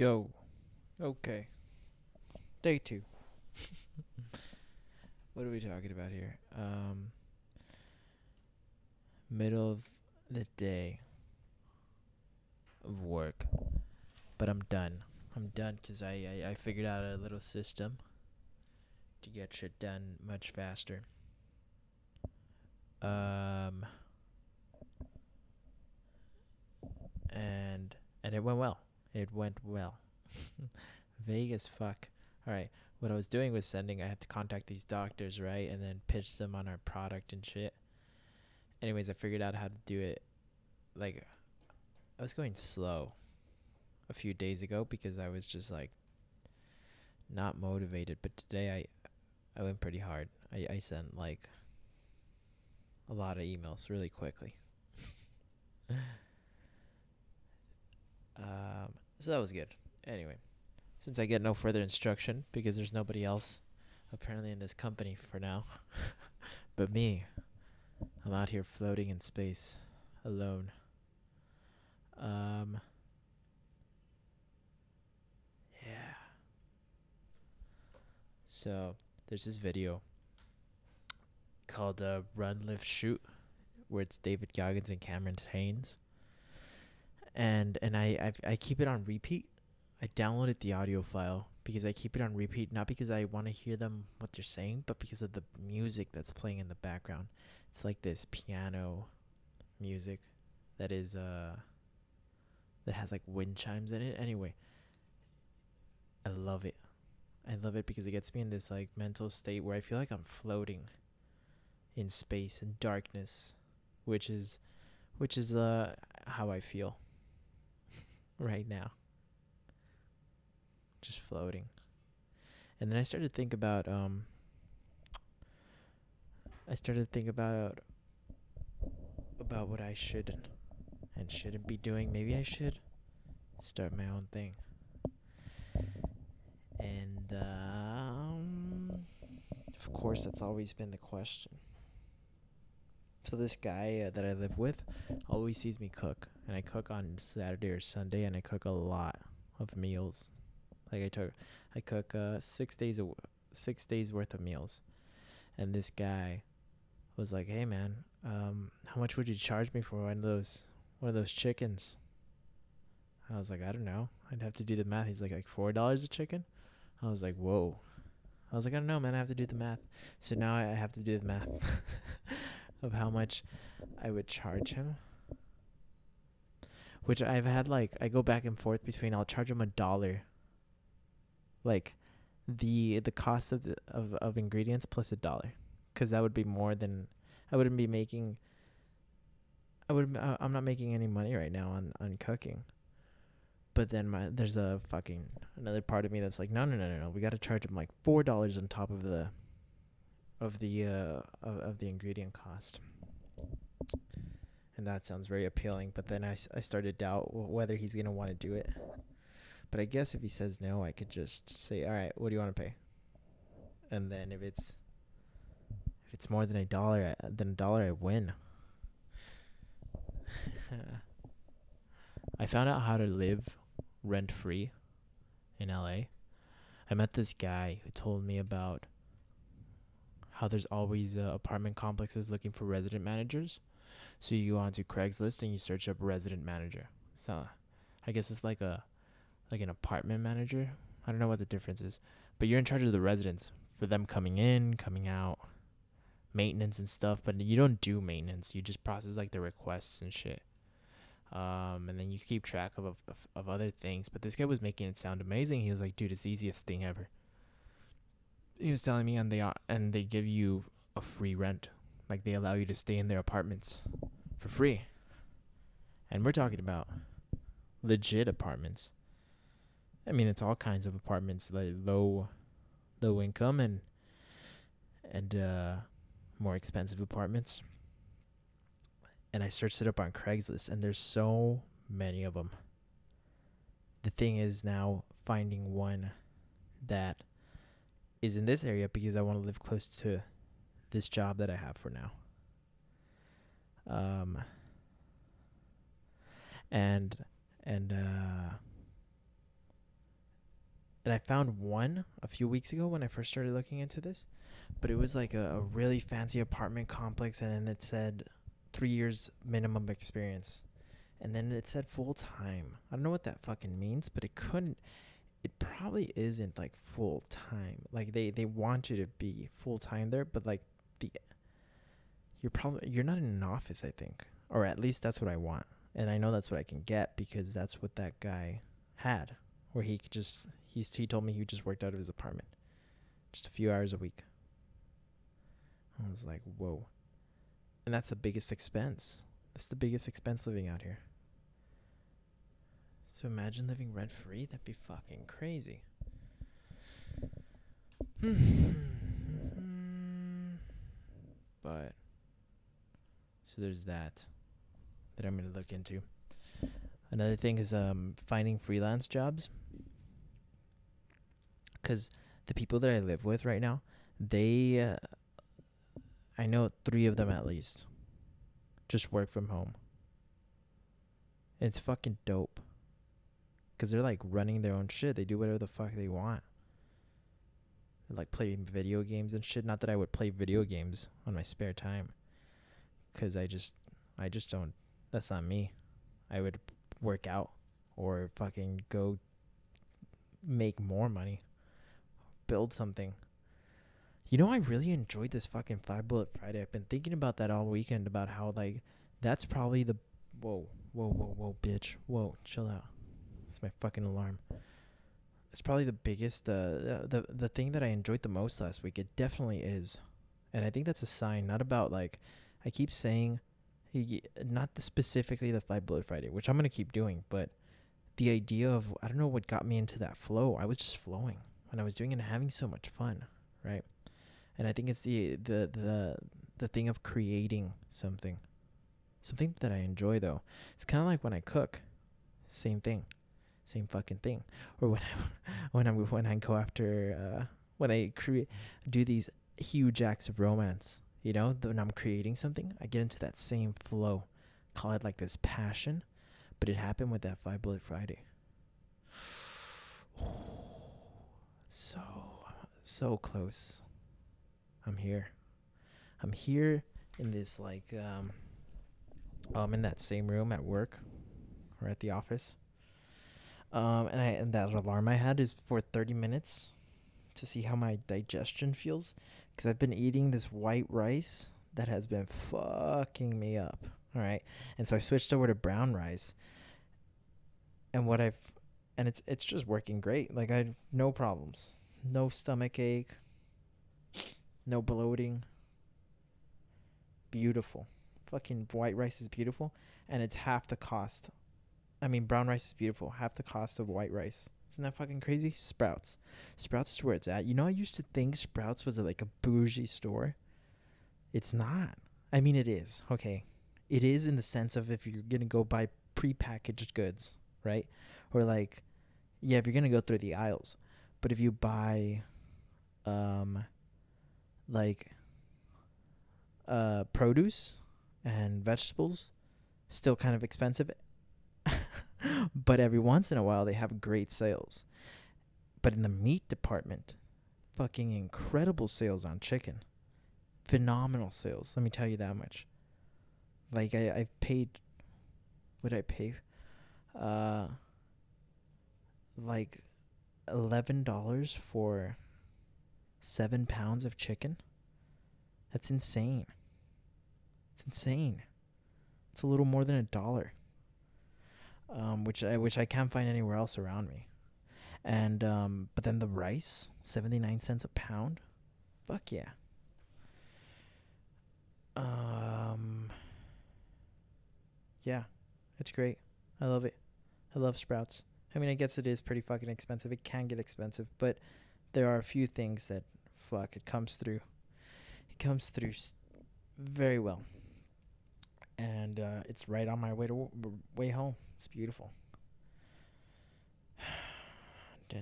Yo. Okay. Day two. what are we talking about here? Um middle of the day of work. But I'm done. I'm done because I, I, I figured out a little system to get shit done much faster. Um and and it went well. It went well. Vague as fuck. All right. What I was doing was sending. I have to contact these doctors, right, and then pitch them on our product and shit. Anyways, I figured out how to do it. Like, I was going slow a few days ago because I was just like not motivated. But today I I went pretty hard. I I sent like a lot of emails really quickly. Um, so that was good. Anyway, since I get no further instruction because there's nobody else apparently in this company for now, but me, I'm out here floating in space alone. Um, yeah. So there's this video called uh, "Run, Lift, Shoot," where it's David Goggins and Cameron Hanes and and I i I keep it on repeat. I downloaded the audio file because I keep it on repeat, not because I want to hear them what they're saying, but because of the music that's playing in the background. It's like this piano music that is uh that has like wind chimes in it. Anyway, I love it. I love it because it gets me in this like mental state where I feel like I'm floating in space and darkness, which is which is uh how I feel right now. Just floating. And then I started to think about um I started to think about about what I should and shouldn't be doing. Maybe I should start my own thing. And um of course that's always been the question. So this guy uh, that I live with always sees me cook, and I cook on Saturday or Sunday, and I cook a lot of meals. Like I took, I cook uh, six days a, six days worth of meals, and this guy was like, "Hey man, um, how much would you charge me for one of those one of those chickens?" I was like, "I don't know. I'd have to do the math." He's like, "Like four dollars a chicken?" I was like, "Whoa." I was like, I don't know, man. I have to do the math. So now I have to do the math. of how much I would charge him. Which I've had like I go back and forth between I'll charge him a dollar. Like the the cost of the, of of ingredients plus a dollar cuz that would be more than I wouldn't be making I would uh, I'm not making any money right now on on cooking. But then my there's a fucking another part of me that's like no no no no no we got to charge him like $4 on top of the of the uh, of, of the ingredient cost. And that sounds very appealing, but then I, I started to doubt whether he's going to want to do it. But I guess if he says no, I could just say, "All right, what do you want to pay?" And then if it's if it's more than a dollar, than a dollar, I win. I found out how to live rent free in LA. I met this guy who told me about how there's always uh, apartment complexes looking for resident managers. So you go onto Craigslist and you search up resident manager. So I guess it's like a like an apartment manager. I don't know what the difference is, but you're in charge of the residents for them coming in, coming out, maintenance and stuff. But you don't do maintenance. You just process like the requests and shit. Um, and then you keep track of, of of other things. But this guy was making it sound amazing. He was like, "Dude, it's the easiest thing ever." He was telling me and they and they give you a free rent. Like they allow you to stay in their apartments for free. And we're talking about legit apartments. I mean it's all kinds of apartments like low low income and and uh more expensive apartments. And i searched it up on craigslist and there's so many of them the thing is now finding one that is in this area because I want to live close to this job that I have for now. Um, and and uh, and I found one a few weeks ago when I first started looking into this, but it was like a, a really fancy apartment complex, and then it said three years minimum experience, and then it said full time. I don't know what that fucking means, but it couldn't. It probably isn't like full time. Like they they want you to be full time there, but like the you're probably you're not in an office. I think, or at least that's what I want, and I know that's what I can get because that's what that guy had, where he could just he's he told me he just worked out of his apartment, just a few hours a week. I was like, whoa. And that's the biggest expense. That's the biggest expense living out here. So imagine living rent free. That'd be fucking crazy. but so there's that that I'm gonna look into. Another thing is um finding freelance jobs. Cause the people that I live with right now, they, uh, I know three of them at least, just work from home. It's fucking dope. Cause they're like running their own shit. They do whatever the fuck they want. They like playing video games and shit. Not that I would play video games on my spare time. Cause I just, I just don't. That's not me. I would work out or fucking go make more money, build something. You know, I really enjoyed this fucking Five Bullet Friday. I've been thinking about that all weekend about how, like, that's probably the. Whoa, whoa, whoa, whoa, bitch. Whoa, chill out. It's my fucking alarm. It's probably the biggest, uh, the the thing that I enjoyed the most last week. It definitely is, and I think that's a sign. Not about like, I keep saying, not the specifically the Five Bullet Friday, which I'm gonna keep doing, but the idea of I don't know what got me into that flow. I was just flowing when I was doing it and having so much fun, right? And I think it's the the the the thing of creating something, something that I enjoy though. It's kind of like when I cook, same thing same fucking thing. Or when I when I when I go after uh, when I create do these huge acts of romance, you know, when I'm creating something, I get into that same flow. Call it like this passion, but it happened with that Five Bullet Friday. so so close. I'm here. I'm here in this like um I'm in that same room at work or at the office um, and I and that alarm I had is for 30 minutes to see how my digestion feels because I've been eating this white rice that has been fucking me up. All right, and so I switched over to brown rice. And what I've and it's it's just working great. Like I no problems, no stomach ache, no bloating. Beautiful, fucking white rice is beautiful, and it's half the cost I mean, brown rice is beautiful, half the cost of white rice. Isn't that fucking crazy? Sprouts. Sprouts is where it's at. You know, I used to think Sprouts was a, like a bougie store. It's not. I mean, it is. Okay. It is in the sense of if you're going to go buy prepackaged goods, right? Or like, yeah, if you're going to go through the aisles. But if you buy, um, like, uh, produce and vegetables, still kind of expensive but every once in a while they have great sales. But in the meat department, fucking incredible sales on chicken. Phenomenal sales, let me tell you that much. Like I I paid what did I pay? Uh like eleven dollars for seven pounds of chicken. That's insane. It's insane. It's a little more than a dollar um, which I which I can't find anywhere else around me. And um, but then the rice, seventy nine cents a pound. Fuck yeah. Um. Yeah, it's great. I love it. I love Sprouts. I mean, I guess it is pretty fucking expensive. It can get expensive, but there are a few things that fuck it comes through. It comes through very well, and uh, it's right on my way to way home. It's beautiful.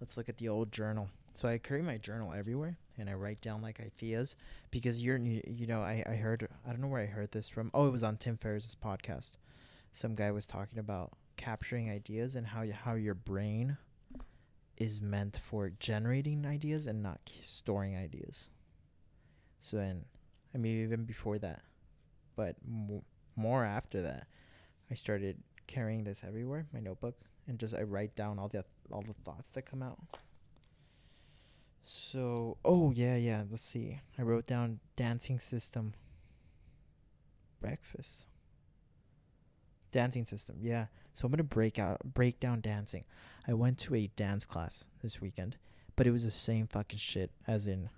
Let's look at the old journal. So I carry my journal everywhere, and I write down like ideas because you're you know I I heard I don't know where I heard this from. Oh, it was on Tim Ferriss's podcast. Some guy was talking about capturing ideas and how y- how your brain is meant for generating ideas and not storing ideas. So then, I mean, even before that, but mo- more after that, I started carrying this everywhere, my notebook, and just I write down all the all the thoughts that come out. So, oh yeah, yeah. Let's see. I wrote down dancing system. Breakfast. Dancing system, yeah. So I'm gonna break out, break down dancing. I went to a dance class this weekend, but it was the same fucking shit as in,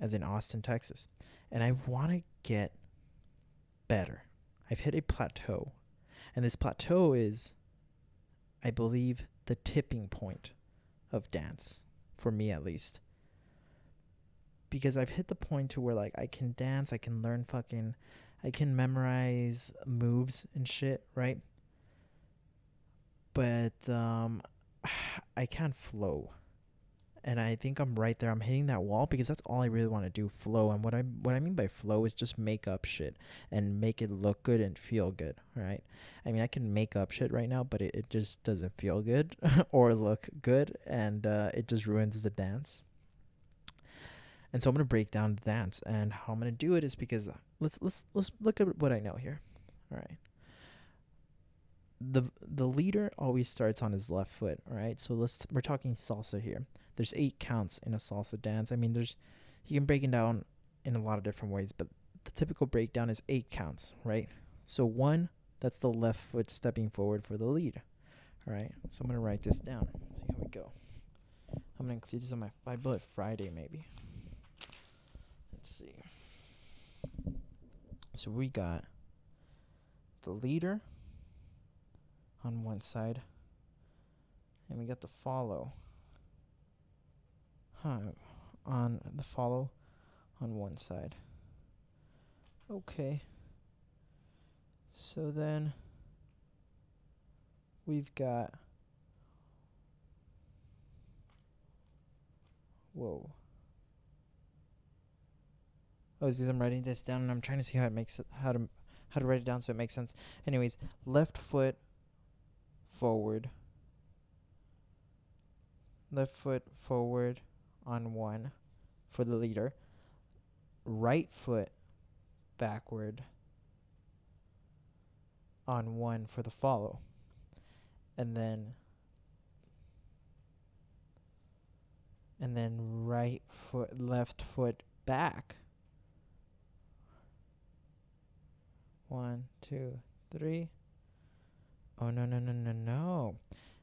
as in Austin, Texas, and I want to get better. I've hit a plateau, and this plateau is, I believe, the tipping point of dance for me at least. Because I've hit the point to where like I can dance, I can learn fucking I can memorize moves and shit, right? But um I can't flow. And I think I'm right there. I'm hitting that wall because that's all I really want to do, flow. And what I what I mean by flow is just make up shit and make it look good and feel good, right? I mean, I can make up shit right now, but it, it just doesn't feel good or look good and uh, it just ruins the dance. And so I'm gonna break down the dance, and how I'm gonna do it is because let's let's let's look at what I know here. All right. The the leader always starts on his left foot. Right. So let's we're talking salsa here. There's eight counts in a salsa dance. I mean, there's you can break it down in a lot of different ways, but the typical breakdown is eight counts, right? So one, that's the left foot stepping forward for the lead. All right. So I'm gonna write this down. See how we go. I'm gonna include this on my five bullet Friday maybe. Let's see. So we got the leader on one side, and we got the follow. Huh, on the follow on one side. Okay. So then we've got. Whoa. Oh, because I'm writing this down and I'm trying to see how it makes it, how to how to write it down so it makes sense. Anyways, left foot forward. Left foot forward on one for the leader. Right foot backward on one for the follow. And then and then right foot left foot back One, two, three. Oh no no no no no.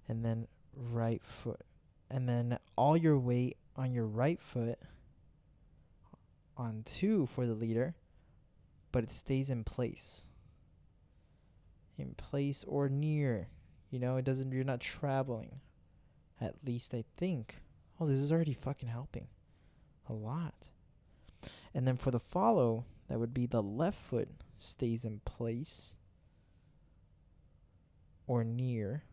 And then right foot. And then all your weight on your right foot on two for the leader, but it stays in place. In place or near. You know, it doesn't you're not traveling. At least I think. Oh, this is already fucking helping. A lot. And then for the follow, that would be the left foot stays in place or near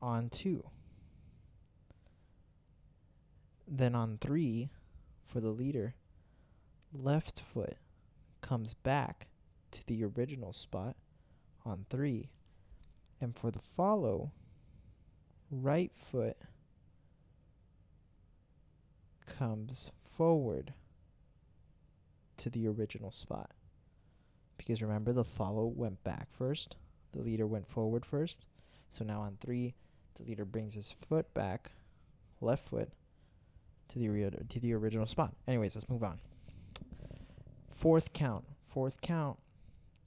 on two. Then on three, for the leader, left foot comes back to the original spot on three. And for the follow, right foot comes forward to the original spot. Because remember, the follow went back first, the leader went forward first. So now on three, the leader brings his foot back, left foot, to the to the original spot. Anyways, let's move on. Fourth count, fourth count,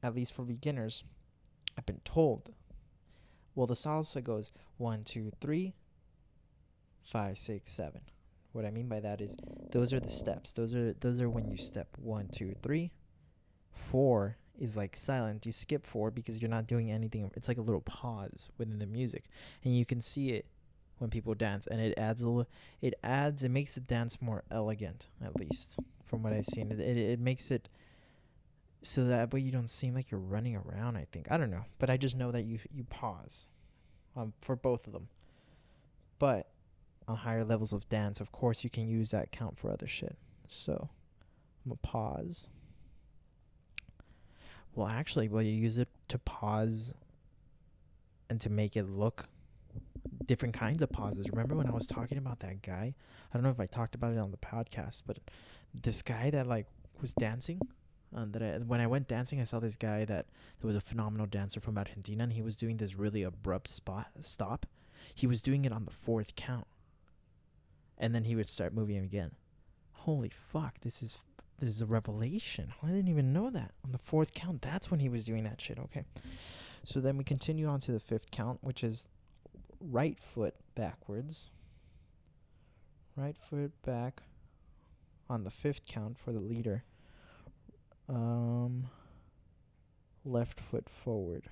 at least for beginners, I've been told. Well, the salsa goes one, two, three, five, six, seven. What I mean by that is those are the steps. Those are those are when you step one, two, three. Four is like silent. You skip four because you're not doing anything. It's like a little pause within the music, and you can see it when people dance, and it adds a little. It adds. It makes the dance more elegant, at least from what I've seen. It it, it makes it so that way you don't seem like you're running around. I think I don't know, but I just know that you you pause, um, for both of them. But on higher levels of dance, of course, you can use that count for other shit. So, I'm gonna pause. Well, actually, well, you use it to pause and to make it look different kinds of pauses. Remember when I was talking about that guy? I don't know if I talked about it on the podcast, but this guy that like was dancing. Uh, that I, when I went dancing, I saw this guy that, that was a phenomenal dancer from Argentina, and he was doing this really abrupt spot stop. He was doing it on the fourth count, and then he would start moving again. Holy fuck! This is this is a revelation. I didn't even know that on the fourth count. That's when he was doing that shit. Okay, so then we continue on to the fifth count, which is right foot backwards. Right foot back on the fifth count for the leader. Um, left foot forward.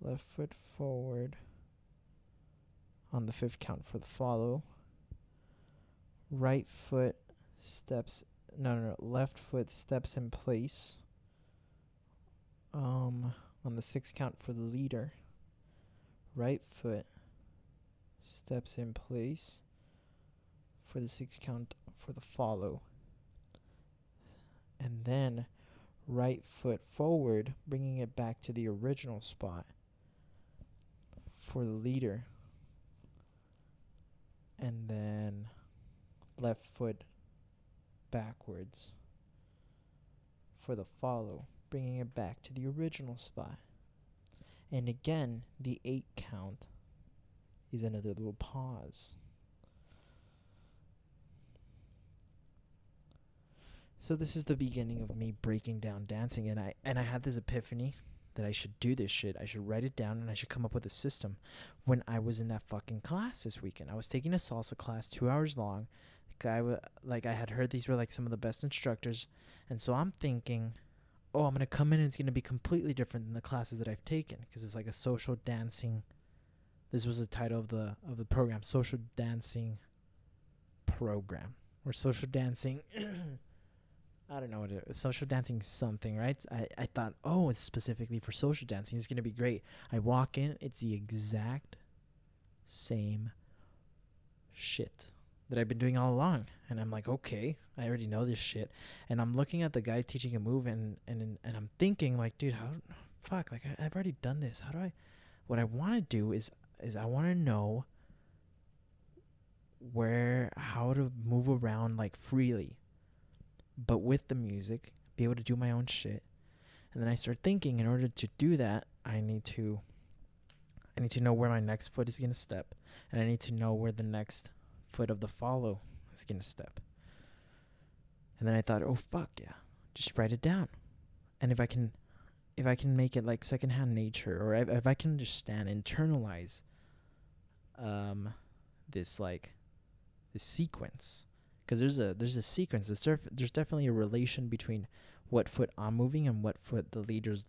Left foot forward on the fifth count for the follow. Right foot steps no no no left foot steps in place um on the sixth count for the leader right foot steps in place for the six count for the follow. And then right foot forward, bringing it back to the original spot for the leader. And then left foot backwards for the follow, bringing it back to the original spot. And again, the eight count is another little pause. So this is the beginning of me breaking down dancing and I and I had this epiphany that I should do this shit. I should write it down and I should come up with a system. When I was in that fucking class this weekend, I was taking a salsa class, 2 hours long. The guy wa- like I had heard these were like some of the best instructors, and so I'm thinking oh, I'm gonna come in and it's gonna be completely different than the classes that I've taken because it's like a social dancing. This was the title of the of the program, social dancing program or social dancing. I don't know what it is. Social dancing something, right? I, I thought, oh, it's specifically for social dancing. It's gonna be great. I walk in, it's the exact same shit that I've been doing all along. And I'm like, okay, I already know this shit. And I'm looking at the guy teaching a move and and and I'm thinking like, dude, how fuck, like I, I've already done this. How do I what I want to do is is I want to know where how to move around like freely but with the music, be able to do my own shit. And then I start thinking in order to do that, I need to I need to know where my next foot is going to step and I need to know where the next foot of the follow is going to step. And then I thought, "Oh fuck, yeah. Just write it down." And if I can if I can make it like secondhand nature or if, if I can understand internalize um this like this sequence because there's a there's a sequence. There's def- there's definitely a relation between what foot I'm moving and what foot the leaders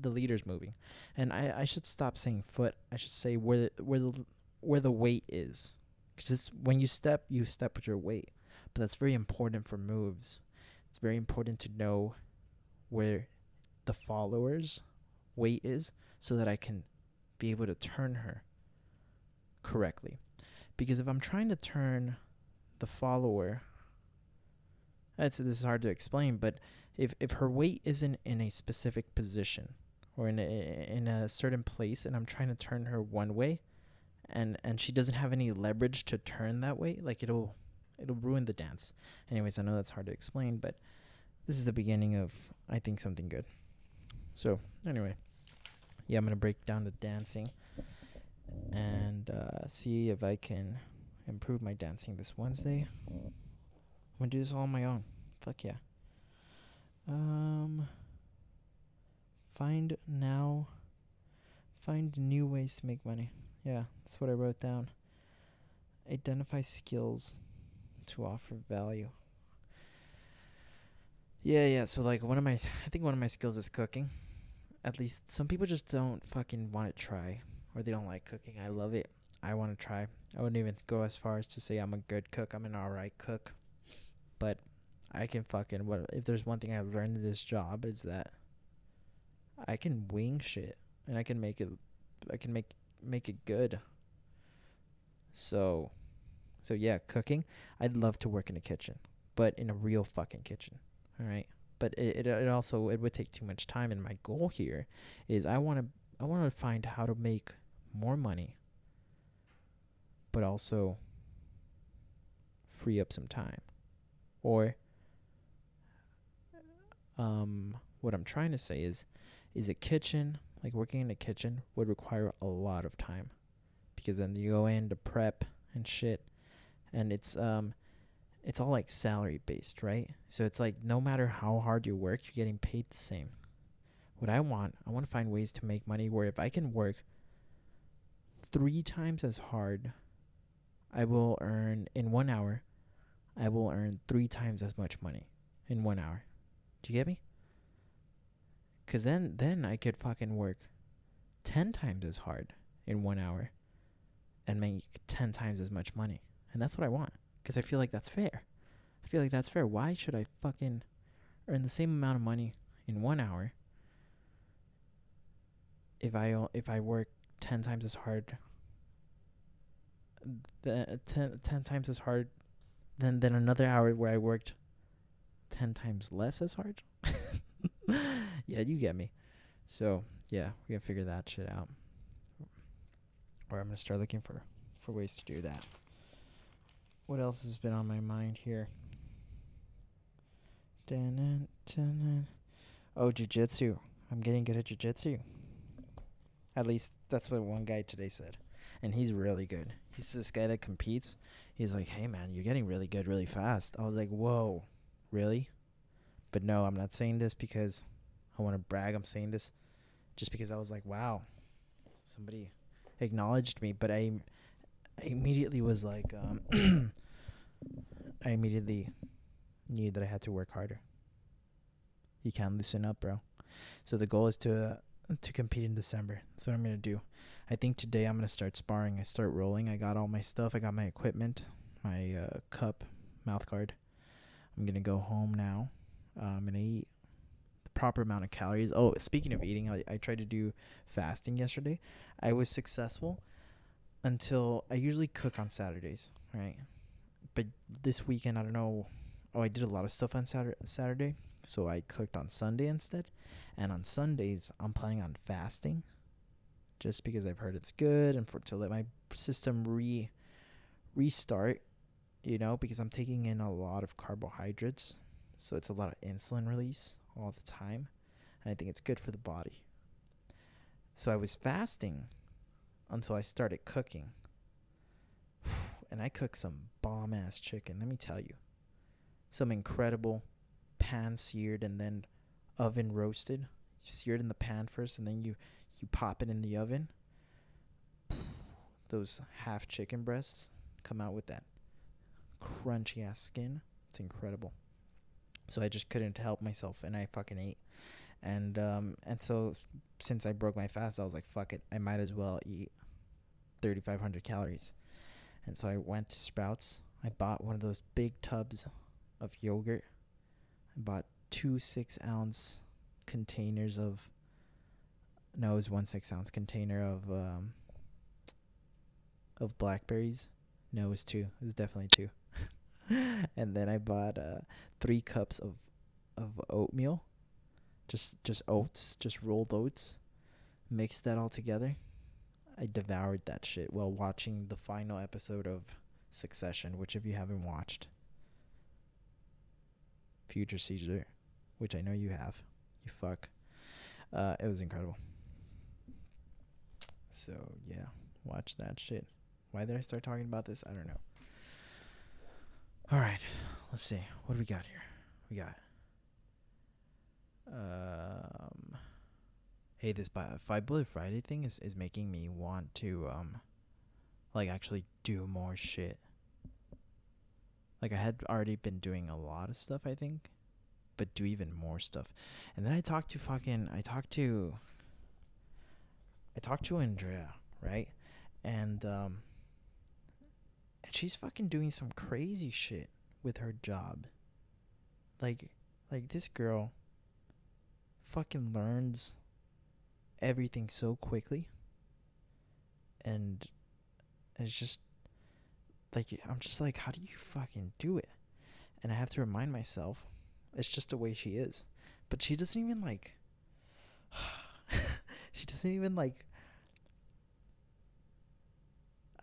the leader's moving. And I I should stop saying foot. I should say where the, where the where the weight is. Because when you step, you step with your weight. But that's very important for moves. It's very important to know where the follower's weight is so that I can be able to turn her correctly. Because if I'm trying to turn the follower that's this is hard to explain but if if her weight isn't in a specific position or in a in a certain place and I'm trying to turn her one way and and she doesn't have any leverage to turn that way like it'll it'll ruin the dance anyways I know that's hard to explain but this is the beginning of I think something good so anyway yeah I'm gonna break down the dancing and uh, see if I can improve my dancing this Wednesday. I'm gonna do this all on my own. Fuck yeah. Um find now find new ways to make money. Yeah, that's what I wrote down. Identify skills to offer value. Yeah, yeah, so like one of my I think one of my skills is cooking. At least some people just don't fucking want to try or they don't like cooking. I love it. I want to try. I wouldn't even go as far as to say I'm a good cook. I'm an alright cook, but I can fucking what if there's one thing I've learned in this job is that I can wing shit and I can make it I can make make it good. So so yeah, cooking. I'd love to work in a kitchen, but in a real fucking kitchen. All right. but it, it it also it would take too much time. And my goal here is I want to I want to find how to make more money, but also free up some time, or um, what I'm trying to say is, is a kitchen like working in a kitchen would require a lot of time, because then you go in to prep and shit, and it's um it's all like salary based, right? So it's like no matter how hard you work, you're getting paid the same. What I want, I want to find ways to make money where if I can work three times as hard, I will earn in one hour, I will earn three times as much money in one hour. Do you get me? Cause then then I could fucking work ten times as hard in one hour and make ten times as much money. And that's what I want because I feel like that's fair. I feel like that's fair. Why should I fucking earn the same amount of money in one hour if I if I work ten times as hard? The ten, 10 times as hard than than another hour where I worked ten times less as hard. yeah, you get me. So yeah, we gotta figure that shit out. Or I'm gonna start looking for for ways to do that. What else has been on my mind here? Dun-dun, dun-dun. Oh, jujitsu. I'm getting good at jujitsu. At least that's what one guy today said. And he's really good. He's this guy that competes. He's like, hey, man, you're getting really good really fast. I was like, whoa, really? But no, I'm not saying this because I want to brag. I'm saying this just because I was like, wow, somebody acknowledged me. But I, I immediately was like, um, I immediately knew that I had to work harder. You can't loosen up, bro. So the goal is to uh, to compete in December. That's what I'm gonna do. I think today I'm gonna start sparring. I start rolling. I got all my stuff. I got my equipment, my uh, cup, mouth guard. I'm gonna go home now. Uh, I'm gonna eat proper amount of calories. Oh, speaking of eating, I, I tried to do fasting yesterday. I was successful until I usually cook on Saturdays, right? But this weekend, I don't know. Oh, I did a lot of stuff on Saturday, Saturday, so I cooked on Sunday instead. And on Sundays, I'm planning on fasting, just because I've heard it's good and for to let my system re restart. You know, because I'm taking in a lot of carbohydrates, so it's a lot of insulin release all the time, and I think it's good for the body. So I was fasting until I started cooking. And I cooked some bomb ass chicken, let me tell you. Some incredible pan seared and then oven roasted. You sear it in the pan first and then you you pop it in the oven. Those half chicken breasts come out with that crunchy ass skin. It's incredible. So I just couldn't help myself and I fucking ate. And um and so since I broke my fast, I was like, fuck it, I might as well eat 3500 calories. And so I went to Sprouts. I bought one of those big tubs of yogurt. I bought two 6 ounce containers of no, it was one 6 ounce container of um of blackberries. No, it was two. It was definitely two. and then I bought uh, three cups of of oatmeal, just just oats, just rolled oats. Mixed that all together. I devoured that shit while watching the final episode of Succession, which if you haven't watched, Future Caesar, which I know you have, you fuck. Uh, it was incredible. So yeah, watch that shit. Why did I start talking about this? I don't know. All right, let's see. What do we got here? We got. Um. Hey, this Bi- Five Bullet Friday thing is is making me want to um. Like actually do more shit. Like I had already been doing a lot of stuff, I think, but do even more stuff. And then I talked to fucking. I talked to. I talked to Andrea, right? And um. And she's fucking doing some crazy shit with her job. Like like this girl fucking learns everything so quickly. And and it's just like I'm just like how do you fucking do it? And I have to remind myself it's just the way she is. but she doesn't even like. she doesn't even like.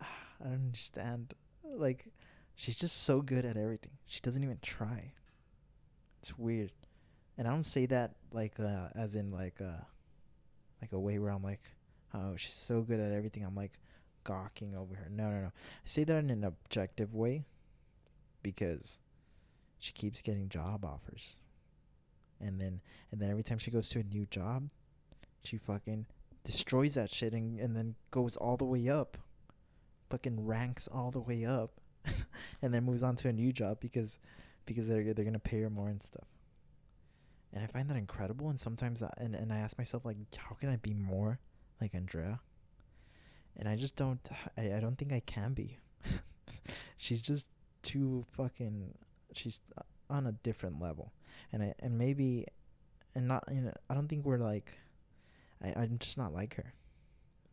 I don't understand. Like, she's just so good at everything. She doesn't even try. It's weird, and I don't say that like uh, as in like uh, like a way where I'm like, oh, she's so good at everything. I'm like gawking over her. No, no, no. I say that in an objective way because she keeps getting job offers. And then and then every time she goes to a new job, she fucking destroys that shit and, and then goes all the way up. Fucking ranks all the way up and then moves on to a new job because because they're they're gonna pay her more and stuff. And I find that incredible and sometimes I, and, and I ask myself like how can I be more like Andrea? And I just don't I, I don't think I can be. she's just too fucking she's on a different level and I, and maybe and not you know I don't think we're like I I'm just not like her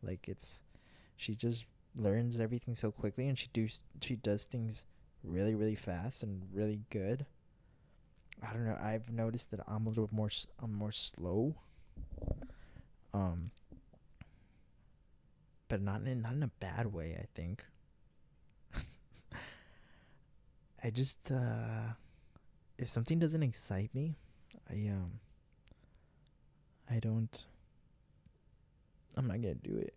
like it's she just learns everything so quickly and she does she does things really really fast and really good I don't know I've noticed that I'm a little more I'm more slow um but not in not in a bad way I think I just uh if something doesn't excite me, I um I don't I'm not gonna do it.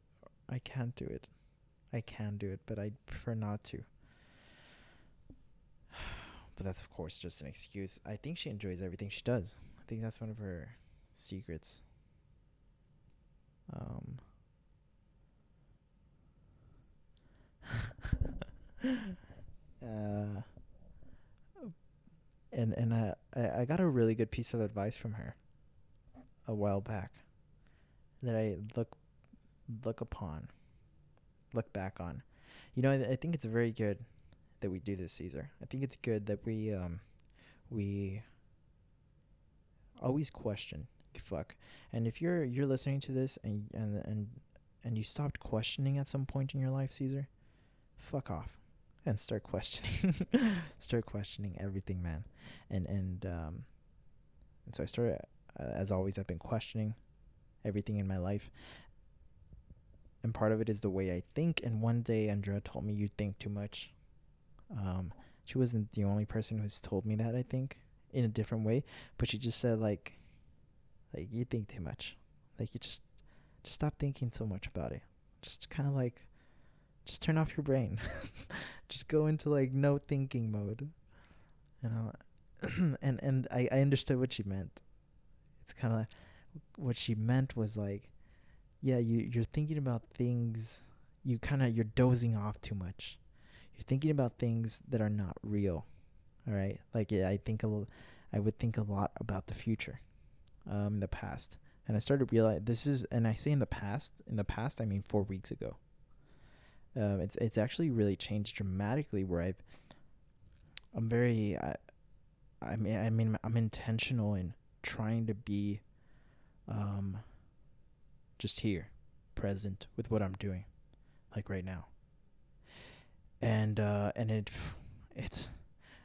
I can't do it. I can do it, but I prefer not to. But that's of course just an excuse. I think she enjoys everything she does. I think that's one of her secrets. Um uh and and I, I got a really good piece of advice from her a while back that I look look upon look back on. You know I, I think it's very good that we do this Caesar. I think it's good that we um we always question fuck. And if you're you're listening to this and and and and you stopped questioning at some point in your life Caesar fuck off and start questioning start questioning everything man. And and um and so i started uh, as always i've been questioning everything in my life and part of it is the way i think and one day andrea told me you think too much um she wasn't the only person who's told me that i think in a different way but she just said like like you think too much like you just just stop thinking so much about it just kind of like just turn off your brain. just go into like no thinking mode. You know, and and I I understood what she meant. It's kind of like what she meant was like, yeah, you you're thinking about things. You kind of you're dozing off too much. You're thinking about things that are not real. All right, like yeah, I think I would think a lot about the future, um, the past, and I started to realize this is, and I say in the past, in the past I mean four weeks ago um, it's it's actually really changed dramatically. Where I've I'm very I, I mean I mean I'm intentional in trying to be um just here, present with what I'm doing, like right now. And uh and it it's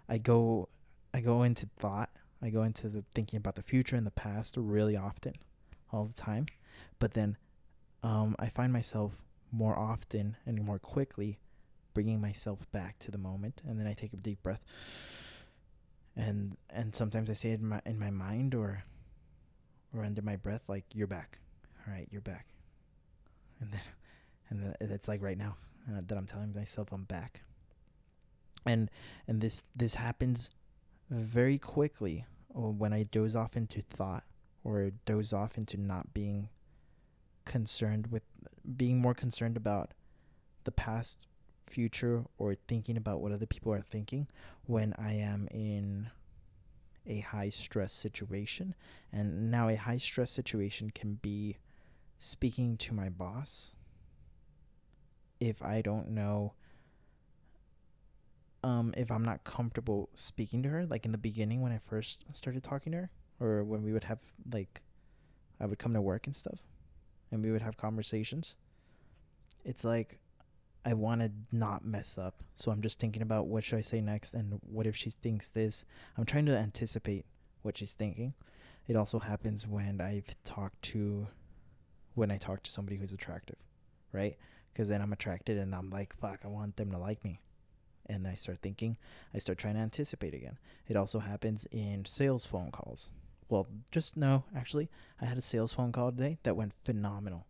I go I go into thought. I go into the thinking about the future and the past really often, all the time. But then um, I find myself more often and more quickly, bringing myself back to the moment. And then I take a deep breath. And and sometimes I say it in my in my mind or or under my breath, like you're back. All right, you're back. And then and then it's like right now uh, that I'm telling myself I'm back. And and this this happens very quickly uh, when I doze off into thought or doze off into not being concerned with being more concerned about the past, future, or thinking about what other people are thinking when I am in a high stress situation. And now, a high stress situation can be speaking to my boss if I don't know. Um, if I'm not comfortable speaking to her, like in the beginning when I first started talking to her, or when we would have like, I would come to work and stuff and we would have conversations, it's like I want to not mess up. So I'm just thinking about what should I say next and what if she thinks this. I'm trying to anticipate what she's thinking. It also happens when I've talked to when I talk to somebody who's attractive, right? Because then I'm attracted and I'm like, fuck, I want them to like me. And I start thinking, I start trying to anticipate again. It also happens in sales phone calls. Well, just no, actually, I had a sales phone call today that went phenomenal.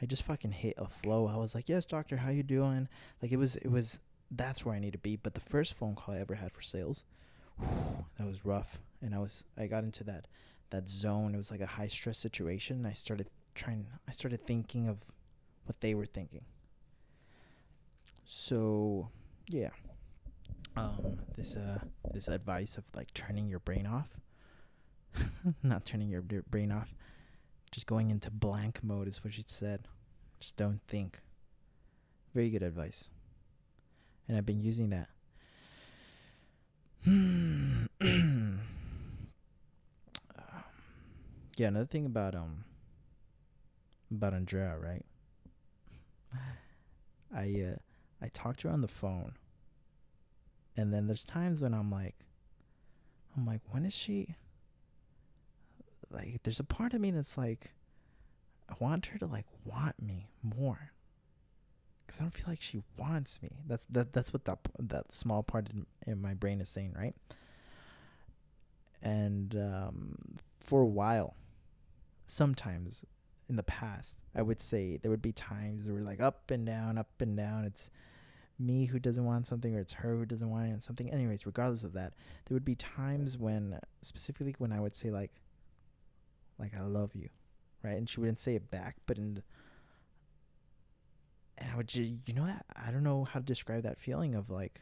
I just fucking hit a flow. I was like, "Yes, doctor, how you doing?" Like it was, it was. That's where I need to be. But the first phone call I ever had for sales, whew, that was rough. And I was, I got into that, that zone. It was like a high stress situation. And I started trying. I started thinking of what they were thinking. So, yeah. Um, this uh, this advice of like turning your brain off, not turning your brain off, just going into blank mode is what she said. Just don't think. Very good advice. And I've been using that. yeah, another thing about um about Andrea, right? I uh I talked to her on the phone. And then there's times when I'm like I'm like, when is she like there's a part of me that's like I want her to like want me more. Cuz I don't feel like she wants me. That's that that's what that that small part in, in my brain is saying, right? And um for a while sometimes in the past, I would say there would be times where like up and down, up and down. It's me who doesn't want something or it's her who doesn't want something. Anyways, regardless of that, there would be times when specifically when I would say like like I love you, right? And she wouldn't say it back, but in and I would just, you know that I don't know how to describe that feeling of like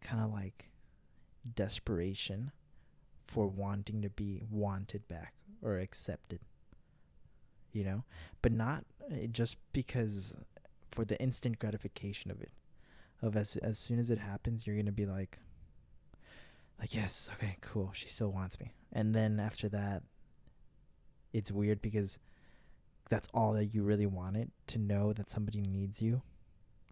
kind of like desperation for wanting to be wanted back or accepted you know? But not uh, just because for the instant gratification of it. Of as as soon as it happens you're to be like like yes okay cool she still wants me. And then after that it's weird because that's all that you really wanted to know that somebody needs you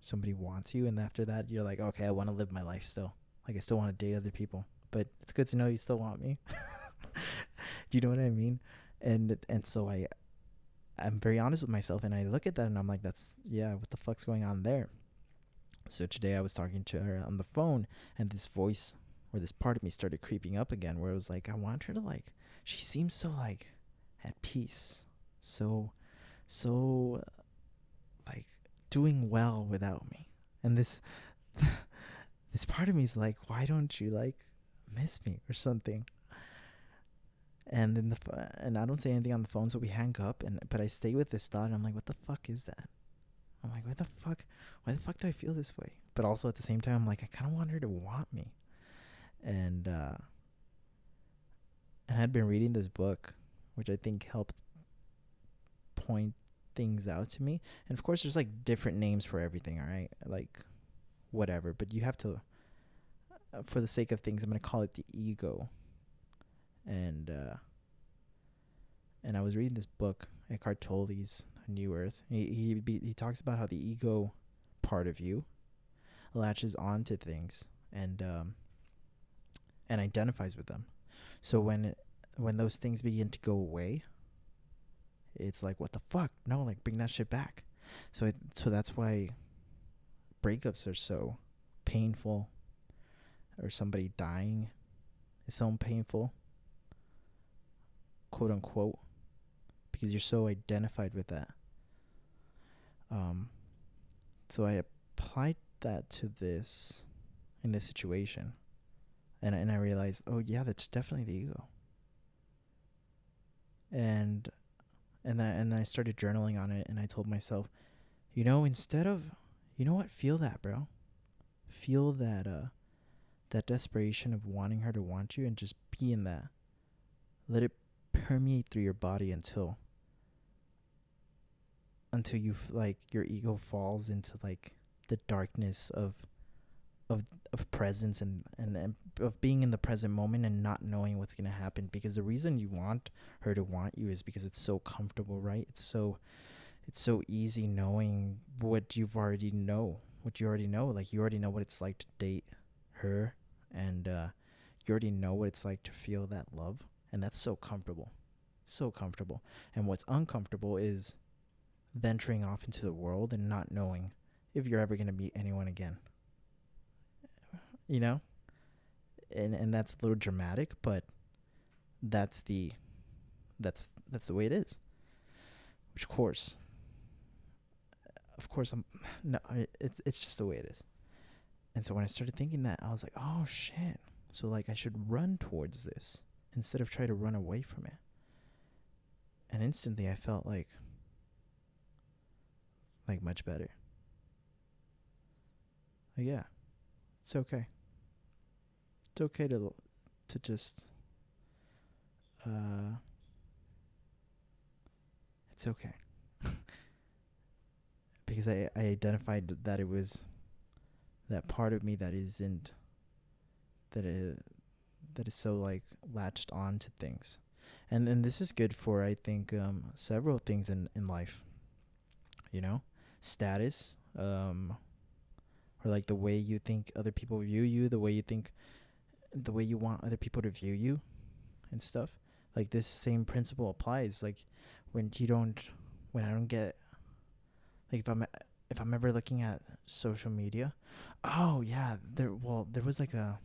somebody wants you and after that you're like okay i want to live my life still. Like i still want to date other people but it's good to know you still want me. Do you know what i mean? And and so i i'm very honest with myself and i look at that and i'm like that's yeah what the fuck's going on there? So today i was talking to her on the phone and this voice or this part of me started creeping up again where it was like i want her to like she seems so like at peace so so like doing well without me. And this this part of me is like why don't you like miss me or something and then the and I don't say anything on the phone, so we hang up. And but I stay with this thought, and I'm like, what the fuck is that? I'm like, what the fuck? Why the fuck do I feel this way? But also at the same time, I'm like, I kind of want her to want me, and uh, and I'd been reading this book, which I think helped point things out to me. And of course, there's like different names for everything. All right, like whatever. But you have to, uh, for the sake of things, I'm gonna call it the ego and uh, and I was reading this book, Eckhart Tolle's New Earth. He he he talks about how the ego part of you latches on to things and um, and identifies with them. So when when those things begin to go away, it's like what the fuck? No, like bring that shit back. So it, so that's why breakups are so painful or somebody dying is so painful quote unquote because you're so identified with that. Um so i applied that to this in this situation and and i realized oh yeah that's definitely the ego. And and that and then i started journaling on it and i told myself you know instead of you know what? Feel that bro. Feel that uh that desperation of wanting her to want you and just be in that. Let it permeate through your body until until you like your ego falls into like the darkness of of of presence and, and and of being in the present moment and not knowing what's to happen. Because the reason you want her to want you is because it's so comfortable right? It's so it's so easy knowing what you've already know what you already know. Like you already know what it's like to date her and uh you already know what it's like to feel that love and that's so comfortable So comfortable. And what's uncomfortable is venturing off into the world and not knowing if you're ever going to meet anyone again. You know? And and that's a little dramatic, but that's the that's that's the way it is. Which of course of course I'm no it's it's just the way it is. And so when I started thinking that, I was like, "Oh shit." So like I should run towards this instead of try to run away from it. And instantly I felt like like much better. Like, yeah. It's okay. It's okay to to just uh it's okay. because I I identified that it was that part of me that isn't that it that is so like latched on to things. And and this is good for I think um several things in in life. You know? Status, um or like the way you think other people view you, the way you think the way you want other people to view you and stuff. Like this same principle applies like when you don't when I don't get like if I'm if I'm ever looking at social media, oh yeah, there well there was like a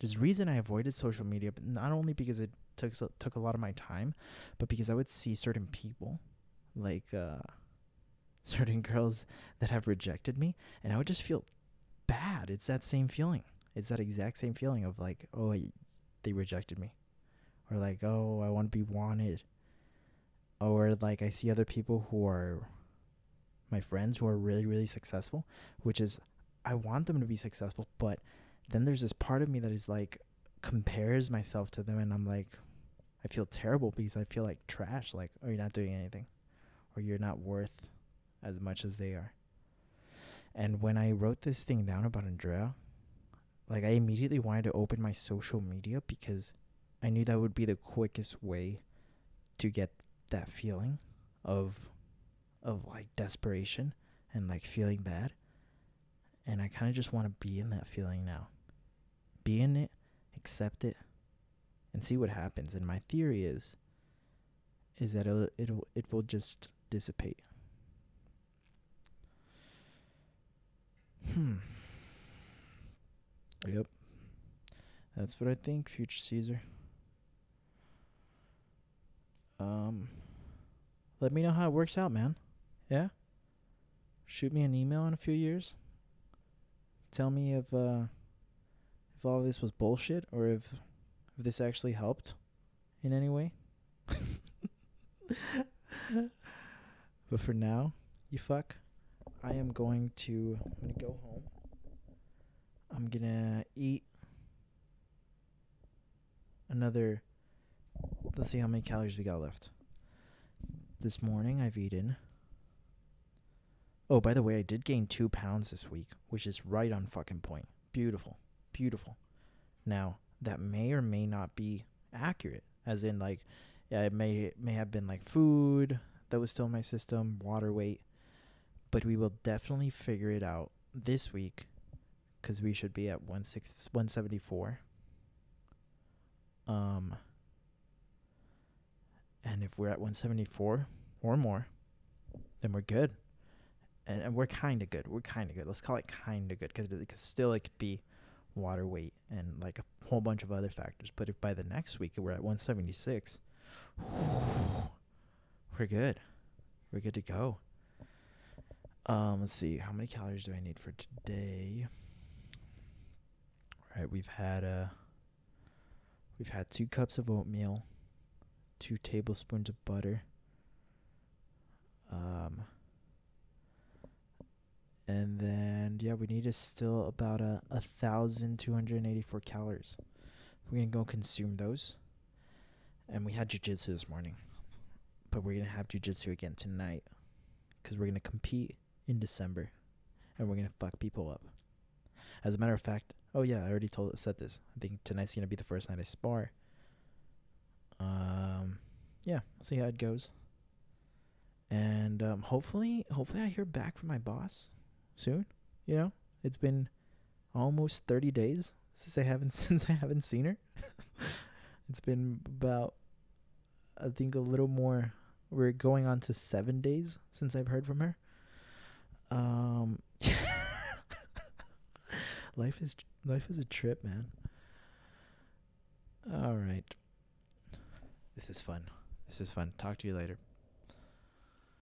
there's reason I avoided social media, but not only because it took so, took a lot of my time, but because I would see certain people, like uh, certain girls that have rejected me, and I would just feel bad. It's that same feeling. It's that exact same feeling of like, oh, they rejected me, or like, oh, I want to be wanted, or like I see other people who are my friends who are really really successful, which is I want them to be successful, but then there's this part of me that is like compares myself to them and I'm like I feel terrible because I feel like trash like oh you're not doing anything or you're not worth as much as they are. And when I wrote this thing down about Andrea, like I immediately wanted to open my social media because I knew that would be the quickest way to get that feeling of of like desperation and like feeling bad. And I kind of just want to be in that feeling now be in it, accept it, and see what happens. And my theory is is that it'll, it'll it will just dissipate. Hmm. Yep. That's what I think, future Caesar. Um let me know how it works out, man. Yeah? Shoot me an email in a few years. Tell me if uh if all of this was bullshit or if if this actually helped in any way. but for now, you fuck. I am going to I'm gonna go home. I'm gonna eat another let's see how many calories we got left. This morning I've eaten Oh, by the way, I did gain two pounds this week, which is right on fucking point. Beautiful beautiful. Now, that may or may not be accurate, as in, like, yeah, it may, it may have been like food that was still in my system, water weight, but we will definitely figure it out this week because we should be at 174. Um, and if we're at 174 or more, then we're good. And, and we're kind of good. We're kind of good. Let's call it kind of good because it could still it could be water weight, and like a whole bunch of other factors. But if by the next week we're at 176, we're good. We're good to go. Um, let's see. How many calories do I need for today? All right, we've had uh we've had two cups of oatmeal, two tablespoons of butter. Um and then yeah, we need to still about a, a thousand two hundred and eighty four calories. We're gonna go consume those. And we had jujitsu this morning, but we're gonna have jujitsu again tonight, because we're gonna compete in December, and we're gonna fuck people up. As a matter of fact, oh yeah, I already told said this. I think tonight's gonna be the first night I spar. Um, yeah, see how it goes. And um, hopefully, hopefully I hear back from my boss soon. You know, it's been almost 30 days since I haven't since I haven't seen her. it's been about I think a little more. We're going on to seven days since I've heard from her. Um, life is life is a trip, man. All right. This is fun. This is fun. Talk to you later.